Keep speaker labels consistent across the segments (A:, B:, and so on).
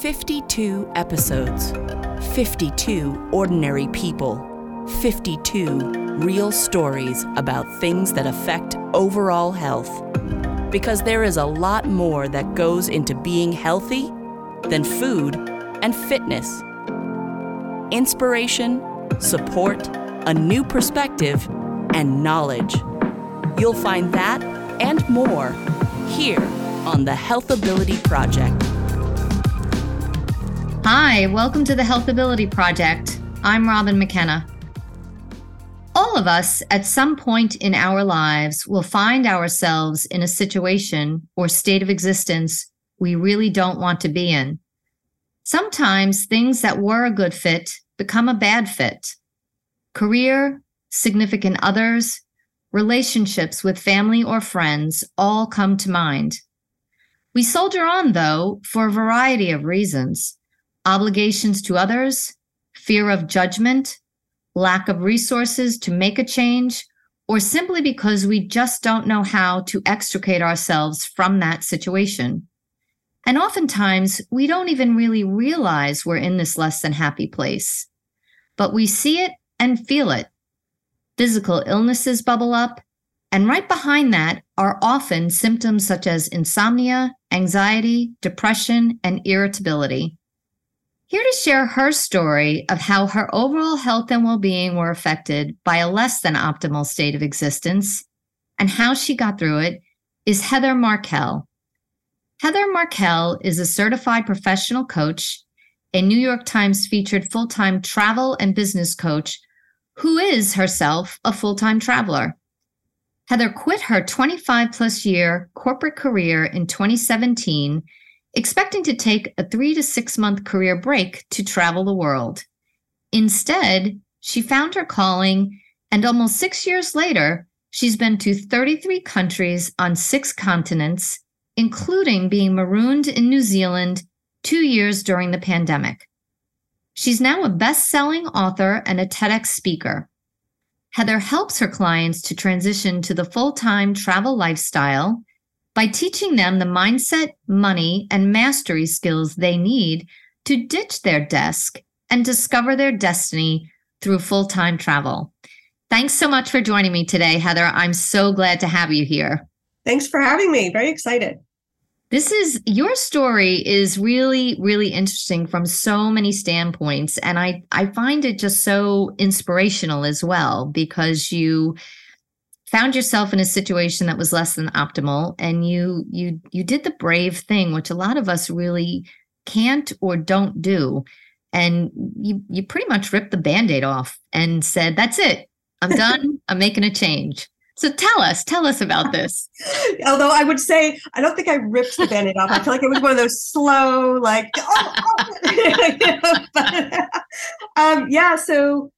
A: 52 episodes, 52 ordinary people, 52 real stories about things that affect overall health. Because there is a lot more that goes into being healthy than food and fitness. Inspiration, support, a new perspective, and knowledge. You'll find that and more here on the Healthability Project.
B: Hi, welcome to the Healthability Project. I'm Robin McKenna. All of us at some point in our lives will find ourselves in a situation or state of existence we really don't want to be in. Sometimes things that were a good fit become a bad fit. Career, significant others, relationships with family or friends all come to mind. We soldier on, though, for a variety of reasons obligations to others, fear of judgment, lack of resources to make a change, or simply because we just don't know how to extricate ourselves from that situation. And oftentimes, we don't even really realize we're in this less than happy place, but we see it and feel it. Physical illnesses bubble up, and right behind that are often symptoms such as insomnia, anxiety, depression, and irritability. Here to share her story of how her overall health and well being were affected by a less than optimal state of existence and how she got through it is Heather Markel. Heather Markel is a certified professional coach, a New York Times featured full time travel and business coach who is herself a full time traveler. Heather quit her 25 plus year corporate career in 2017 expecting to take a three to six month career break to travel the world. Instead, she found her calling, and almost six years later, she's been to 33 countries on six continents, including being marooned in New Zealand two years during the pandemic. She's now a best selling author and a TEDx speaker. Heather helps her clients to transition to the full time travel lifestyle by teaching them the mindset, money, and mastery skills they need to ditch their desk and discover their destiny through full time travel. Thanks so much for joining me today, Heather. I'm so glad to have you here.
C: Thanks for having me. Very excited.
B: This is your story is really really interesting from so many standpoints and I I find it just so inspirational as well because you found yourself in a situation that was less than optimal and you you you did the brave thing which a lot of us really can't or don't do. And you you pretty much ripped the band-aid off and said that's it. I'm done. I'm making a change. So tell us tell us about this.
C: Although i would say i don't think i ripped the band-aid off. I feel like it was one of those slow like oh, oh. but, um, yeah so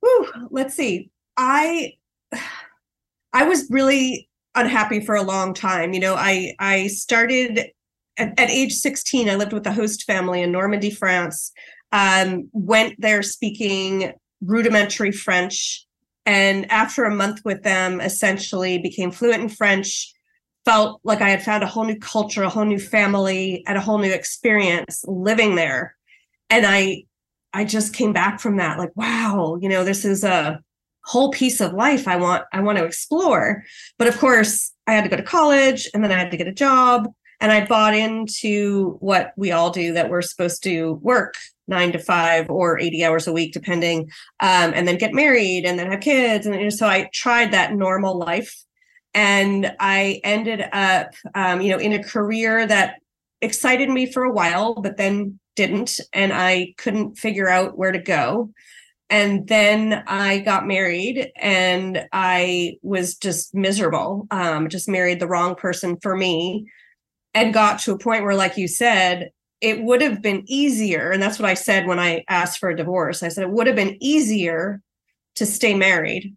C: whew, let's see. I I was really unhappy for a long time. You know, I I started at, at age 16. I lived with a host family in Normandy, France. Um, went there speaking rudimentary French, and after a month with them, essentially became fluent in French. Felt like I had found a whole new culture, a whole new family, and a whole new experience living there. And I I just came back from that like, wow, you know, this is a whole piece of life I want I want to explore. But of course, I had to go to college and then I had to get a job and I bought into what we all do that we're supposed to work 9 to 5 or 80 hours a week depending um, and then get married and then have kids and you know, so I tried that normal life and I ended up um, you know in a career that excited me for a while but then didn't and I couldn't figure out where to go and then I got married and I was just miserable. Um, just married the wrong person for me and got to a point where, like you said, it would have been easier. And that's what I said when I asked for a divorce. I said it would have been easier to stay married,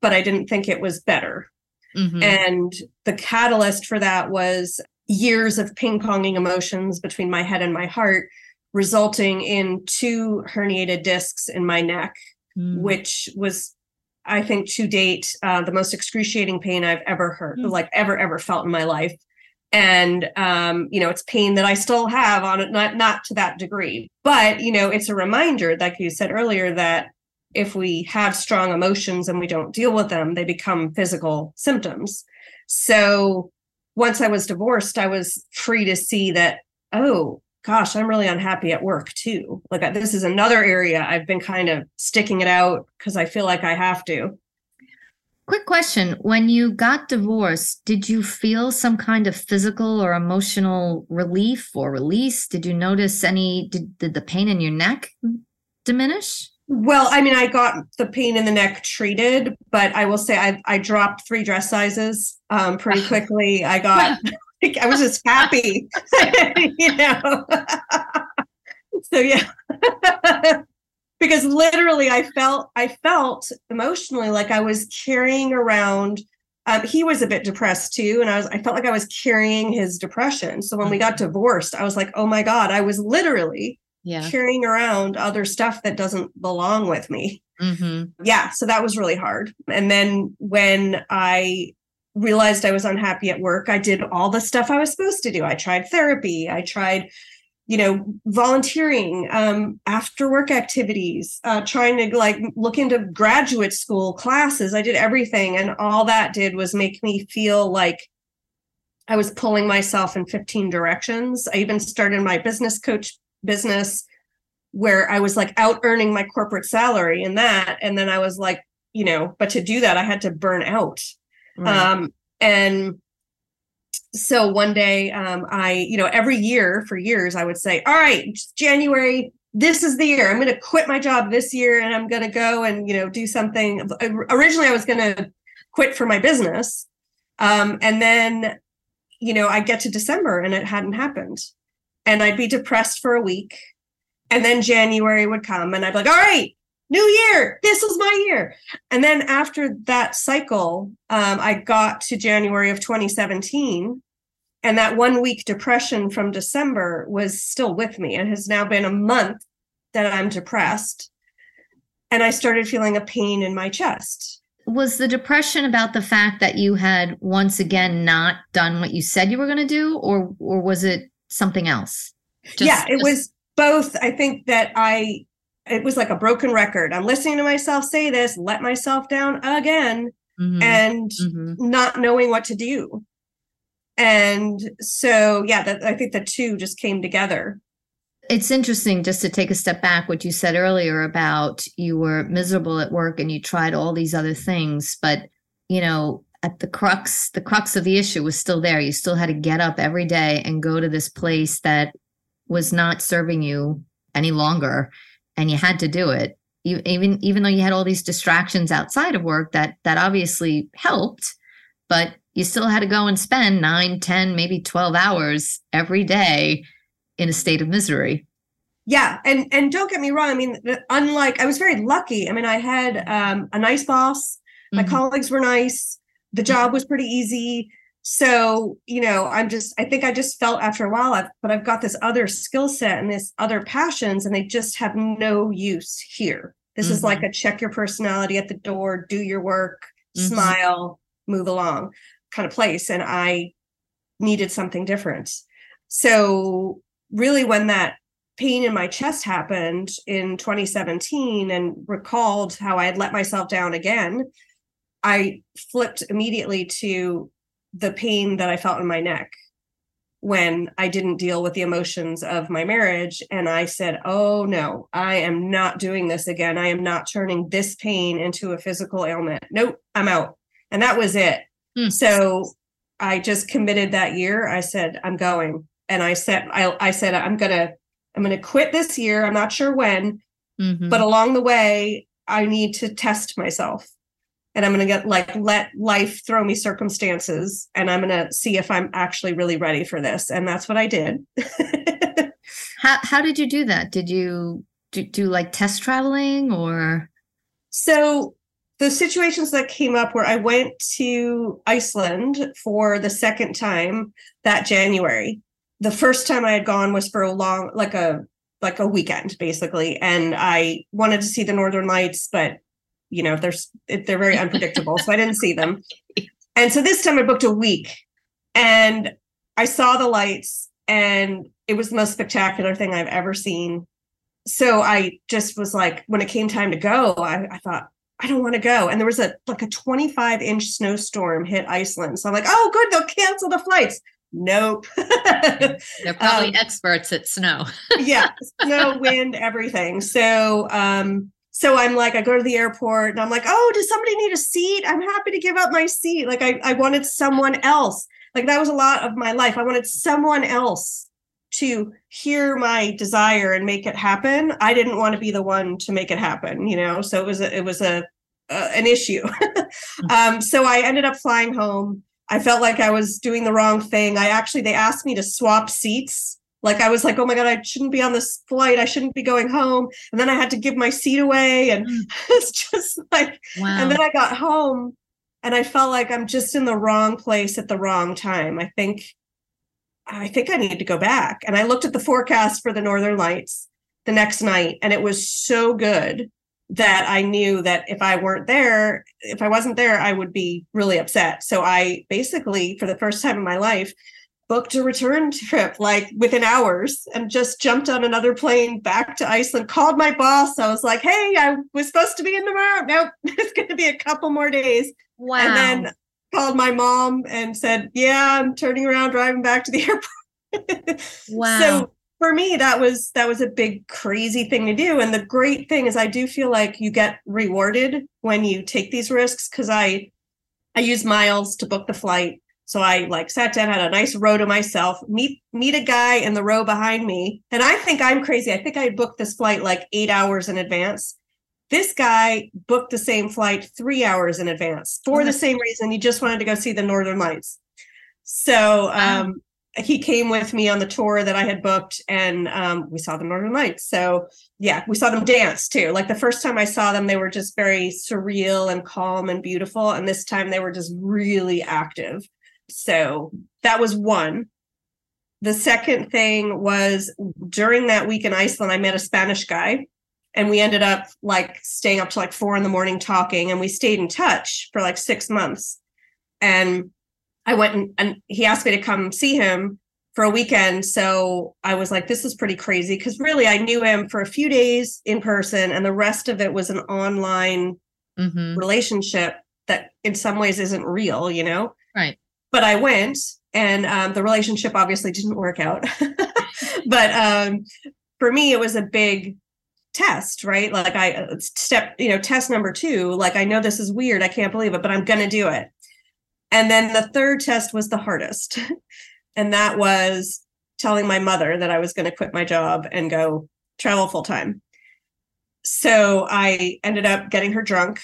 C: but I didn't think it was better. Mm-hmm. And the catalyst for that was years of ping ponging emotions between my head and my heart resulting in two herniated discs in my neck, mm. which was, I think, to date, uh, the most excruciating pain I've ever heard, mm. like ever, ever felt in my life. and um, you know it's pain that i still have on it not not to that degree but you know it's a reminder like you said earlier that if we have strong emotions and we don't deal with them they become physical symptoms so once i was divorced i was free to see that oh gosh i'm really unhappy at work too like this is another area i've been kind of sticking it out because i feel like i have to
B: Quick question. When you got divorced, did you feel some kind of physical or emotional relief or release? Did you notice any, did, did the pain in your neck diminish?
C: Well, I mean, I got the pain in the neck treated, but I will say I, I dropped three dress sizes um, pretty quickly. I got, I was just happy, you know. so, yeah because literally I felt I felt emotionally like I was carrying around um, he was a bit depressed too and I was I felt like I was carrying his depression so when we got mm-hmm. divorced I was like oh my god I was literally yeah. carrying around other stuff that doesn't belong with me mm-hmm. yeah so that was really hard and then when I realized I was unhappy at work. I did all the stuff I was supposed to do. I tried therapy. I tried you know volunteering um, after work activities uh, trying to like look into graduate school classes. I did everything and all that did was make me feel like i was pulling myself in 15 directions. I even started my business coach business where i was like out earning my corporate salary in that. And then i was like you know but to do that i had to burn out right. um, and so one day um, i you know every year for years i would say all right january this is the year. I'm going to quit my job this year and i'm going to go and you know do something. Originally i was going to quit for my business um, and then you know i get to december and it hadn't happened. And i'd be depressed for a week and then january would come and i'd be like all right new year this was my year and then after that cycle um, i got to january of 2017 and that one week depression from December was still with me and has now been a month that I'm depressed. And I started feeling a pain in my chest.
B: Was the depression about the fact that you had once again not done what you said you were going to do, or or was it something else?
C: Just, yeah, it just... was both. I think that I it was like a broken record. I'm listening to myself say this, let myself down again, mm-hmm. and mm-hmm. not knowing what to do and so yeah that i think the two just came together
B: it's interesting just to take a step back what you said earlier about you were miserable at work and you tried all these other things but you know at the crux the crux of the issue was still there you still had to get up every day and go to this place that was not serving you any longer and you had to do it you, even even though you had all these distractions outside of work that that obviously helped but you still had to go and spend nine, 10, maybe 12 hours every day in a state of misery.
C: Yeah. And and don't get me wrong. I mean, unlike I was very lucky. I mean, I had um, a nice boss. My mm-hmm. colleagues were nice. The mm-hmm. job was pretty easy. So, you know, I'm just, I think I just felt after a while, I've, but I've got this other skill set and this other passions, and they just have no use here. This mm-hmm. is like mm-hmm. a check your personality at the door, do your work, mm-hmm. smile, move along kind of place and i needed something different so really when that pain in my chest happened in 2017 and recalled how i had let myself down again i flipped immediately to the pain that i felt in my neck when i didn't deal with the emotions of my marriage and i said oh no i am not doing this again i am not turning this pain into a physical ailment nope i'm out and that was it Hmm. So I just committed that year. I said, I'm going. And I said, I, I said, I'm gonna, I'm gonna quit this year. I'm not sure when, mm-hmm. but along the way, I need to test myself. And I'm gonna get like let life throw me circumstances and I'm gonna see if I'm actually really ready for this. And that's what I did.
B: how how did you do that? Did you do, do like test traveling or
C: so the situations that came up where I went to Iceland for the second time that January. The first time I had gone was for a long, like a like a weekend, basically, and I wanted to see the Northern Lights, but you know, there's they're very unpredictable, so I didn't see them. And so this time I booked a week, and I saw the lights and it was the most spectacular thing I've ever seen. So I just was like, when it came time to go, I, I thought, I don't want to go. And there was a like a 25 inch snowstorm hit Iceland. So I'm like, oh, good, they'll cancel the flights. Nope.
B: They're probably um, experts at snow.
C: yeah, snow, wind, everything. So um, so I'm like, I go to the airport and I'm like, oh, does somebody need a seat? I'm happy to give up my seat. Like I, I wanted someone else. Like that was a lot of my life. I wanted someone else to hear my desire and make it happen. I didn't want to be the one to make it happen, you know. So it was a, it was a uh, an issue. um, so I ended up flying home. I felt like I was doing the wrong thing. I actually they asked me to swap seats. Like I was like, oh my god, I shouldn't be on this flight. I shouldn't be going home. And then I had to give my seat away, and mm. it's just like. Wow. And then I got home, and I felt like I'm just in the wrong place at the wrong time. I think I think I need to go back. And I looked at the forecast for the Northern Lights the next night, and it was so good that I knew that if I weren't there, if I wasn't there, I would be really upset. So I basically, for the first time in my life, booked a return trip like within hours and just jumped on another plane back to Iceland. Called my boss. I was like, hey, I was supposed to be in tomorrow. Nope, it's going to be a couple more days.
B: Wow.
C: And then called my mom and said, "Yeah, I'm turning around, driving back to the airport."
B: wow.
C: So for me, that was that was a big crazy thing to do. And the great thing is, I do feel like you get rewarded when you take these risks because I I use miles to book the flight. So I like sat down, had a nice row to myself, meet meet a guy in the row behind me. And I think I'm crazy. I think I booked this flight like eight hours in advance. This guy booked the same flight three hours in advance for the same reason. He just wanted to go see the Northern Lights. So um, he came with me on the tour that I had booked, and um, we saw the Northern Lights. So yeah, we saw them dance too. Like the first time I saw them, they were just very surreal and calm and beautiful, and this time they were just really active. So that was one. The second thing was during that week in Iceland, I met a Spanish guy and we ended up like staying up to like four in the morning talking and we stayed in touch for like six months and i went and, and he asked me to come see him for a weekend so i was like this is pretty crazy because really i knew him for a few days in person and the rest of it was an online mm-hmm. relationship that in some ways isn't real you know
B: right
C: but i went and um, the relationship obviously didn't work out but um, for me it was a big test, right? Like I uh, step, you know, test number two, like I know this is weird, I can't believe it, but I'm to do it. And then the third test was the hardest. and that was telling my mother that I was going to quit my job and go travel full time. So I ended up getting her drunk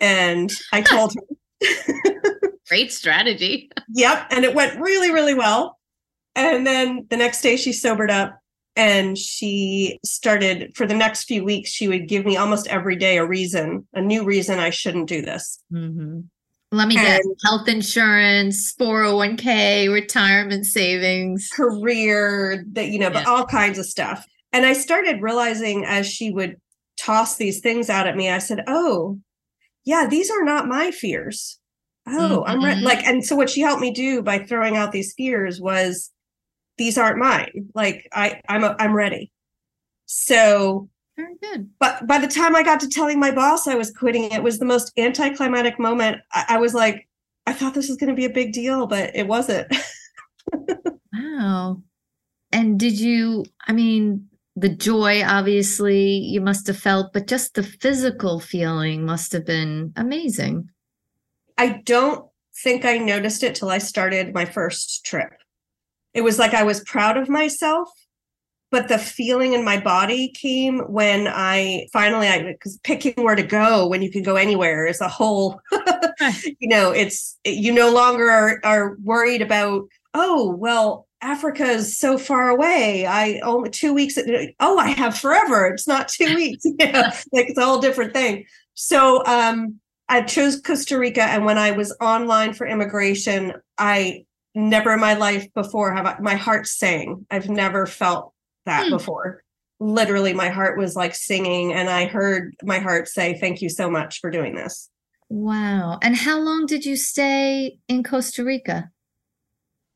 C: and I told her.
B: Great strategy.
C: yep. And it went really, really well. And then the next day she sobered up and she started for the next few weeks she would give me almost every day a reason a new reason i shouldn't do this
B: mm-hmm. let me and guess health insurance 401k retirement savings
C: career that you know yeah. but all kinds of stuff and i started realizing as she would toss these things out at me i said oh yeah these are not my fears oh mm-hmm. i'm like and so what she helped me do by throwing out these fears was these aren't mine. Like I, I'm, a, I'm ready. So
B: very good.
C: But by the time I got to telling my boss I was quitting, it was the most anticlimactic moment. I, I was like, I thought this was going to be a big deal, but it wasn't.
B: wow. And did you, I mean, the joy obviously you must have felt, but just the physical feeling must have been amazing.
C: I don't think I noticed it till I started my first trip it was like I was proud of myself, but the feeling in my body came when I finally I because picking where to go when you can go anywhere is a whole you know, it's you no longer are, are worried about, oh, well, Africa is so far away. I only two weeks. Oh, I have forever. It's not two weeks. you know, like it's a whole different thing. So um, I chose Costa Rica, and when I was online for immigration, I never in my life before have I, my heart sang. I've never felt that hmm. before. Literally, my heart was like singing, and I heard my heart say, Thank you so much for doing this.
B: Wow. And how long did you stay in Costa Rica?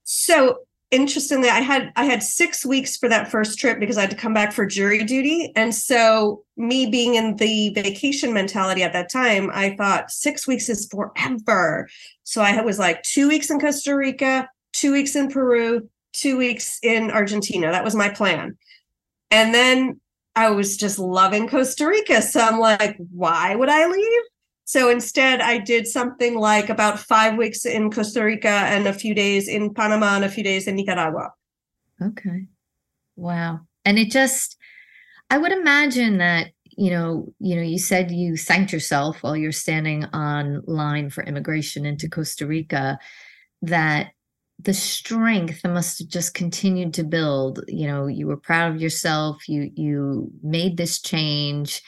C: So interestingly, I had I had six weeks for that first trip because I had to come back for jury duty. And so me being in the vacation mentality at that time, I thought six weeks is forever. So I was like two weeks in Costa Rica, two weeks in Peru, two weeks in Argentina. That was my plan. And then I was just loving Costa Rica. So I'm like, why would I leave? So instead, I did something like about five weeks in Costa Rica and a few days in Panama and a few days in Nicaragua.
B: Okay. Wow. And it just, I would imagine that, you know, you know, you said you thanked yourself while you're standing on line for immigration into Costa Rica, that the strength must have just continued to build. You know, you were proud of yourself, you you made this change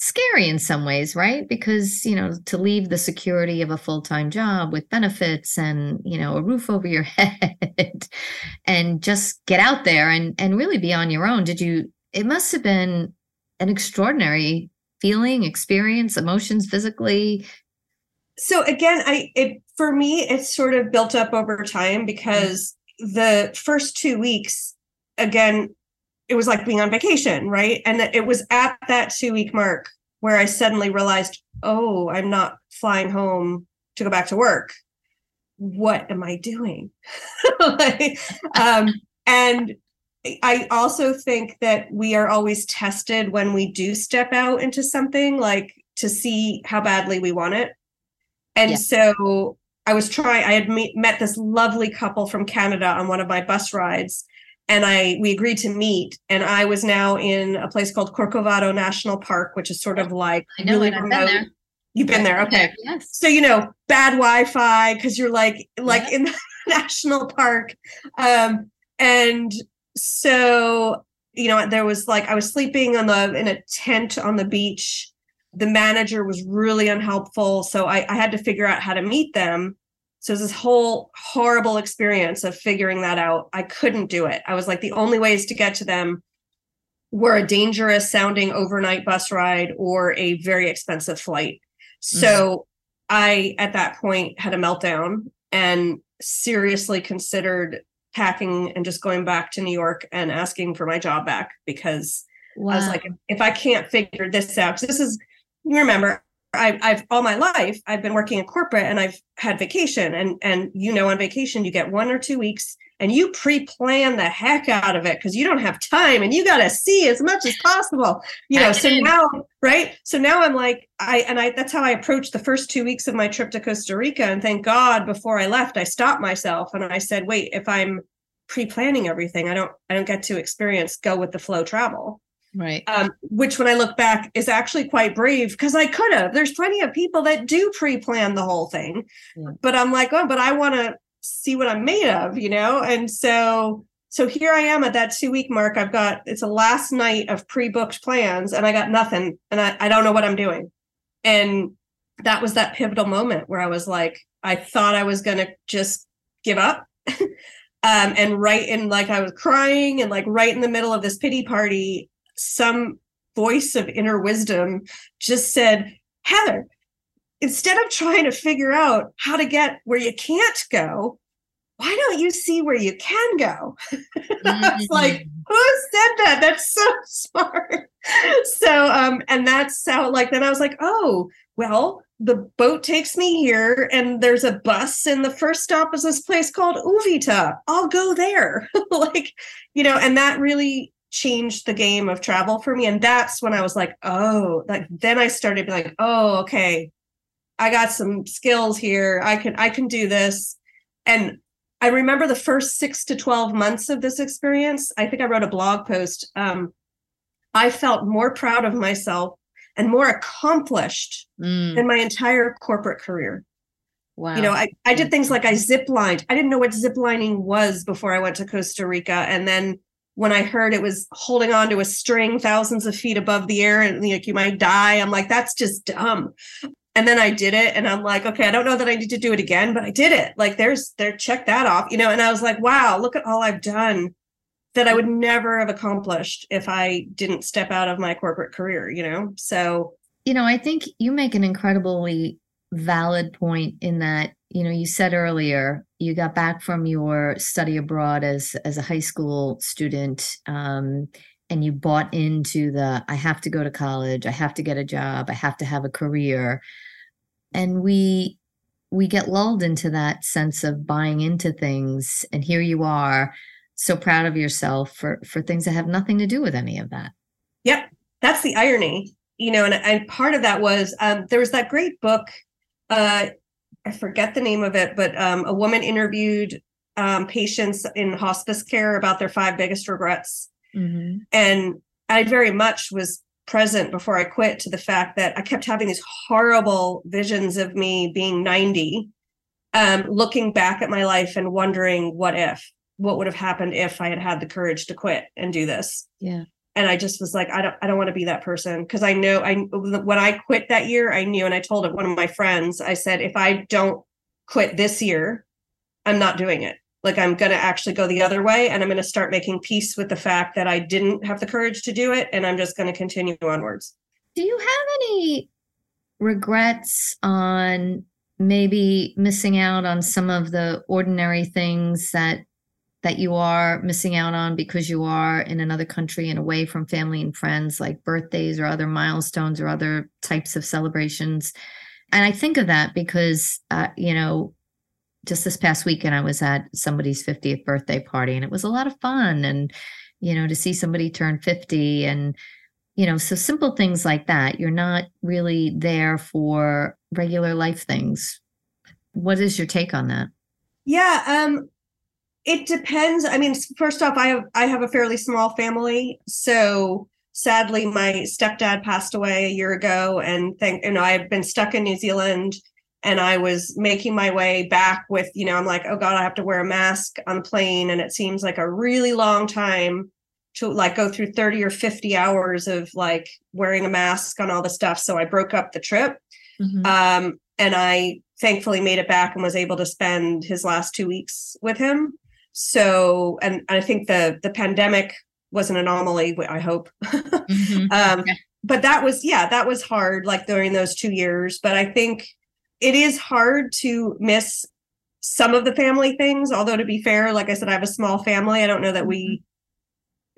B: scary in some ways, right? Because, you know, to leave the security of a full time job with benefits and, you know, a roof over your head and just get out there and, and really be on your own. Did you, it must have been an extraordinary feeling, experience, emotions physically.
C: So again, I, it, for me, it's sort of built up over time mm. because the first two weeks, again, it was like being on vacation, right? And it was at that two week mark where I suddenly realized, oh, I'm not flying home to go back to work. What am I doing? like, um, and I also think that we are always tested when we do step out into something like to see how badly we want it. And yeah. so I was trying, I had meet, met this lovely couple from Canada on one of my bus rides and I we agreed to meet. And I was now in a place called Corcovado National Park, which is sort of like
B: I know really remote. Been there.
C: You've been there, okay? Yes. So you know, bad Wi-Fi because you're like like yeah. in the national park, um, and so you know there was like I was sleeping on the in a tent on the beach. The manager was really unhelpful, so I, I had to figure out how to meet them so it was this whole horrible experience of figuring that out. I couldn't do it. I was like, the only ways to get to them were a dangerous sounding overnight bus ride or a very expensive flight. So mm-hmm. I, at that point, had a meltdown and seriously considered packing and just going back to New York and asking for my job back because wow. I was like, if I can't figure this out, this is, you remember, I, I've all my life I've been working in corporate and I've had vacation and and you know on vacation you get one or two weeks and you pre-plan the heck out of it because you don't have time and you got to see as much as possible you know so now right? So now i'm like i and i that's how i approached the first two weeks of my trip to costa rica and thank god before i left i stopped myself and i said wait if i'm pre-planning everything i don't i don't get to experience go with the flow travel
B: Right.
C: Um, which, when I look back, is actually quite brave because I could have. There's plenty of people that do pre plan the whole thing. Yeah. But I'm like, oh, but I want to see what I'm made of, you know? And so, so here I am at that two week mark. I've got, it's a last night of pre booked plans and I got nothing and I, I don't know what I'm doing. And that was that pivotal moment where I was like, I thought I was going to just give up. um, and right in like I was crying and like right in the middle of this pity party, some voice of inner wisdom just said, Heather, instead of trying to figure out how to get where you can't go, why don't you see where you can go? That's mm-hmm. like, who said that? That's so smart. so, um, and that's how, like, then I was like, oh, well, the boat takes me here, and there's a bus, and the first stop is this place called Uvita. I'll go there. like, you know, and that really changed the game of travel for me. And that's when I was like, oh, like then I started being like, oh, okay, I got some skills here. I can I can do this. And I remember the first six to 12 months of this experience. I think I wrote a blog post. Um, I felt more proud of myself and more accomplished mm. in my entire corporate career. Wow. You know, I, I did things like I zip lined. I didn't know what zip lining was before I went to Costa Rica. And then when I heard it was holding on to a string thousands of feet above the air and like you might die, I'm like, that's just dumb. And then I did it and I'm like, okay, I don't know that I need to do it again, but I did it. Like there's there, check that off, you know. And I was like, wow, look at all I've done that I would never have accomplished if I didn't step out of my corporate career, you know? So
B: you know, I think you make an incredibly valid point in that you know, you said earlier you got back from your study abroad as as a high school student, um, and you bought into the I have to go to college, I have to get a job, I have to have a career, and we we get lulled into that sense of buying into things, and here you are, so proud of yourself for for things that have nothing to do with any of that.
C: Yep, that's the irony, you know, and, and part of that was um, there was that great book. Uh, I forget the name of it, but um, a woman interviewed um, patients in hospice care about their five biggest regrets. Mm-hmm. And I very much was present before I quit to the fact that I kept having these horrible visions of me being 90, um, looking back at my life and wondering what if, what would have happened if I had had the courage to quit and do this.
B: Yeah
C: and I just was like, I don't, I don't want to be that person because I know I when I quit that year, I knew, and I told it one of my friends, I said, if I don't quit this year, I'm not doing it. Like I'm going to actually go the other way, and I'm going to start making peace with the fact that I didn't have the courage to do it, and I'm just going to continue onwards.
B: Do you have any regrets on maybe missing out on some of the ordinary things that that you are missing out on because you are in another country and away from family and friends, like birthdays or other milestones or other types of celebrations. And I think of that because, uh, you know, just this past weekend, I was at somebody's 50th birthday party and it was a lot of fun. And, you know, to see somebody turn 50 and, you know, so simple things like that. You're not really there for regular life things. What is your take on that?
C: Yeah, um, it depends. I mean, first off, I have I have a fairly small family, so sadly, my stepdad passed away a year ago, and thank you know i've been stuck in New Zealand, and I was making my way back with you know I'm like, oh god, I have to wear a mask on the plane, and it seems like a really long time to like go through 30 or 50 hours of like wearing a mask on all the stuff. So I broke up the trip. Mm-hmm. Um, and I thankfully made it back and was able to spend his last two weeks with him. So, and I think the the pandemic was an anomaly. I hope. Mm-hmm. um, okay. But that was yeah, that was hard. Like during those two years, but I think it is hard to miss some of the family things. Although to be fair, like I said, I have a small family. I don't know that we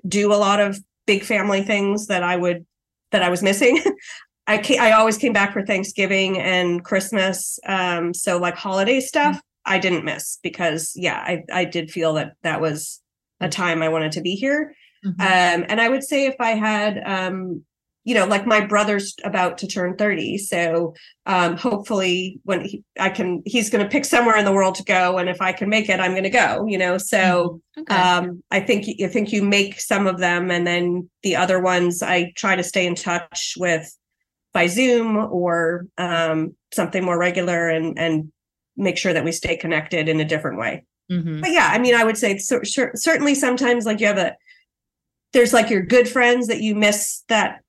C: mm-hmm. do a lot of big family things that I would that I was missing. I I always came back for Thanksgiving and Christmas. Um, so like holiday stuff. Mm-hmm. I didn't miss because yeah, I I did feel that that was a time I wanted to be here. Mm-hmm. Um, and I would say if I had um, you know, like my brother's about to turn 30. So um, hopefully when he, I can, he's going to pick somewhere in the world to go. And if I can make it, I'm going to go, you know? So mm-hmm. okay. um, I think, I think you make some of them and then the other ones I try to stay in touch with by Zoom or um, something more regular and, and make sure that we stay connected in a different way. Mm-hmm. But yeah, I mean, I would say so, sure, certainly sometimes like you have a there's like your good friends that you miss that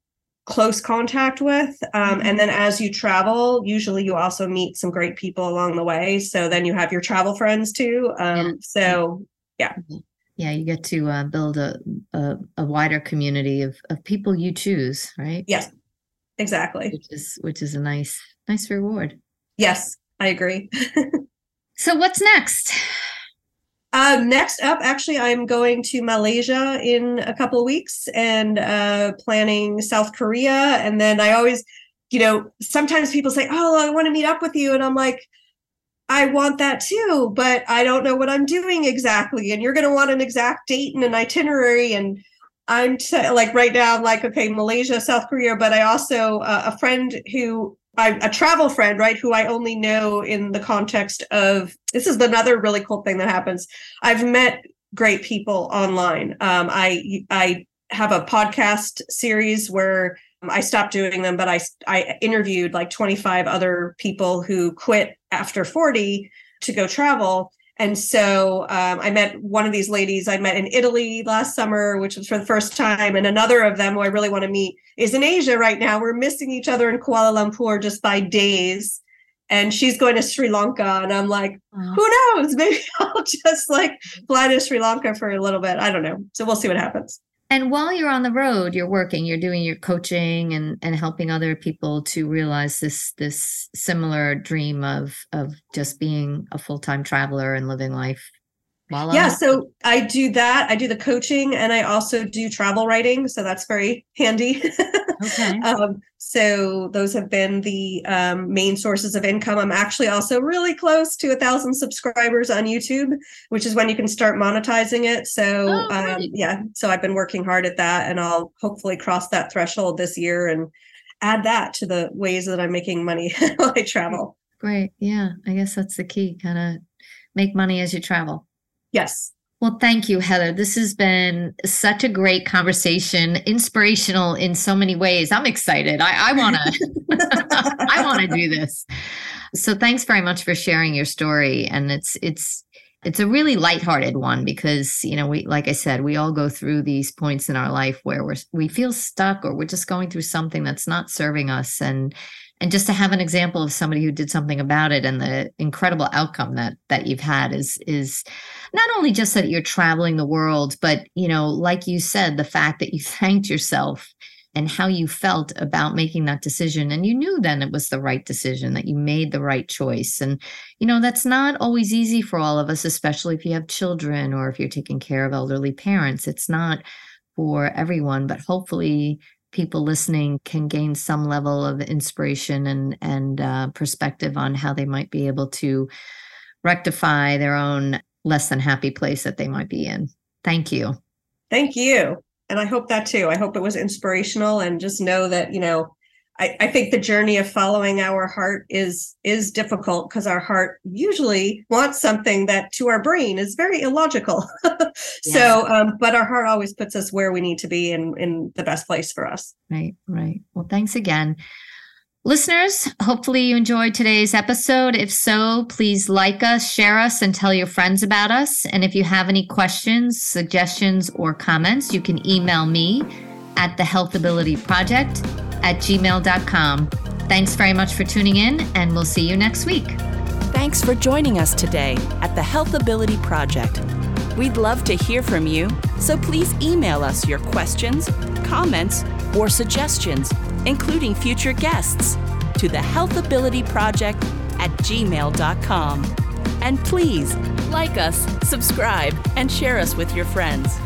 C: close contact with um, mm-hmm. and then as you travel usually you also meet some great people along the way so then you have your travel friends too um, yeah. so yeah mm-hmm.
B: yeah you get to uh, build a, a, a wider community of, of people you choose right
C: yes exactly
B: which is which is a nice nice reward
C: yes I agree.
B: so what's next?
C: Um, next up, actually, I'm going to Malaysia in a couple of weeks and uh, planning South Korea. And then I always, you know, sometimes people say, Oh, I want to meet up with you. And I'm like, I want that too, but I don't know what I'm doing exactly. And you're going to want an exact date and an itinerary. And I'm t- like, right now, I'm like, okay, Malaysia, South Korea. But I also, uh, a friend who I, a travel friend, right, who I only know in the context of this is another really cool thing that happens. I've met great people online. Um, I I have a podcast series where I stopped doing them, but I I interviewed like 25 other people who quit after 40 to go travel. And so um, I met one of these ladies I met in Italy last summer, which was for the first time. And another of them who I really want to meet is in Asia right now. We're missing each other in Kuala Lumpur just by days. And she's going to Sri Lanka. And I'm like, wow. who knows? Maybe I'll just like fly to Sri Lanka for a little bit. I don't know. So we'll see what happens.
B: And while you're on the road, you're working, you're doing your coaching and and helping other people to realize this this similar dream of of just being a full-time traveler and living life
C: yeah, so I do that. I do the coaching and I also do travel writing. So that's very handy. Okay. um, so those have been the um, main sources of income. I'm actually also really close to a thousand subscribers on YouTube, which is when you can start monetizing it. So oh, um, yeah, so I've been working hard at that and I'll hopefully cross that threshold this year and add that to the ways that I'm making money while I travel.
B: Great. Yeah. I guess that's the key. Kind of make money as you travel.
C: Yes.
B: Well, thank you, Heather. This has been such a great conversation, inspirational in so many ways. I'm excited. I want to, I want to do this. So, thanks very much for sharing your story. And it's it's it's a really lighthearted one because you know we like I said, we all go through these points in our life where we're we feel stuck or we're just going through something that's not serving us, and and just to have an example of somebody who did something about it and the incredible outcome that that you've had is is not only just that you're traveling the world but you know like you said the fact that you thanked yourself and how you felt about making that decision. And you knew then it was the right decision that you made the right choice. And you know that's not always easy for all of us especially if you have children or if you're taking care of elderly parents. It's not for everyone but hopefully people listening can gain some level of inspiration and and uh, perspective on how they might be able to rectify their own less than happy place that they might be in. Thank you.
C: Thank you. And I hope that too. I hope it was inspirational and just know that, you know, I, I think the journey of following our heart is is difficult because our heart usually wants something that to our brain is very illogical. yeah. So, um, but our heart always puts us where we need to be and in the best place for us.
B: Right, right. Well, thanks again. Listeners, hopefully you enjoyed today's episode. If so, please like us, share us, and tell your friends about us. And if you have any questions, suggestions, or comments, you can email me at the Healthability Project at gmail.com. Thanks very much for tuning in, and we'll see you next week.
A: Thanks for joining us today at the Healthability Project. We'd love to hear from you, so please email us your questions, comments, or suggestions, including future guests, to the Healthability Project at gmail.com. And please like us, subscribe, and share us with your friends.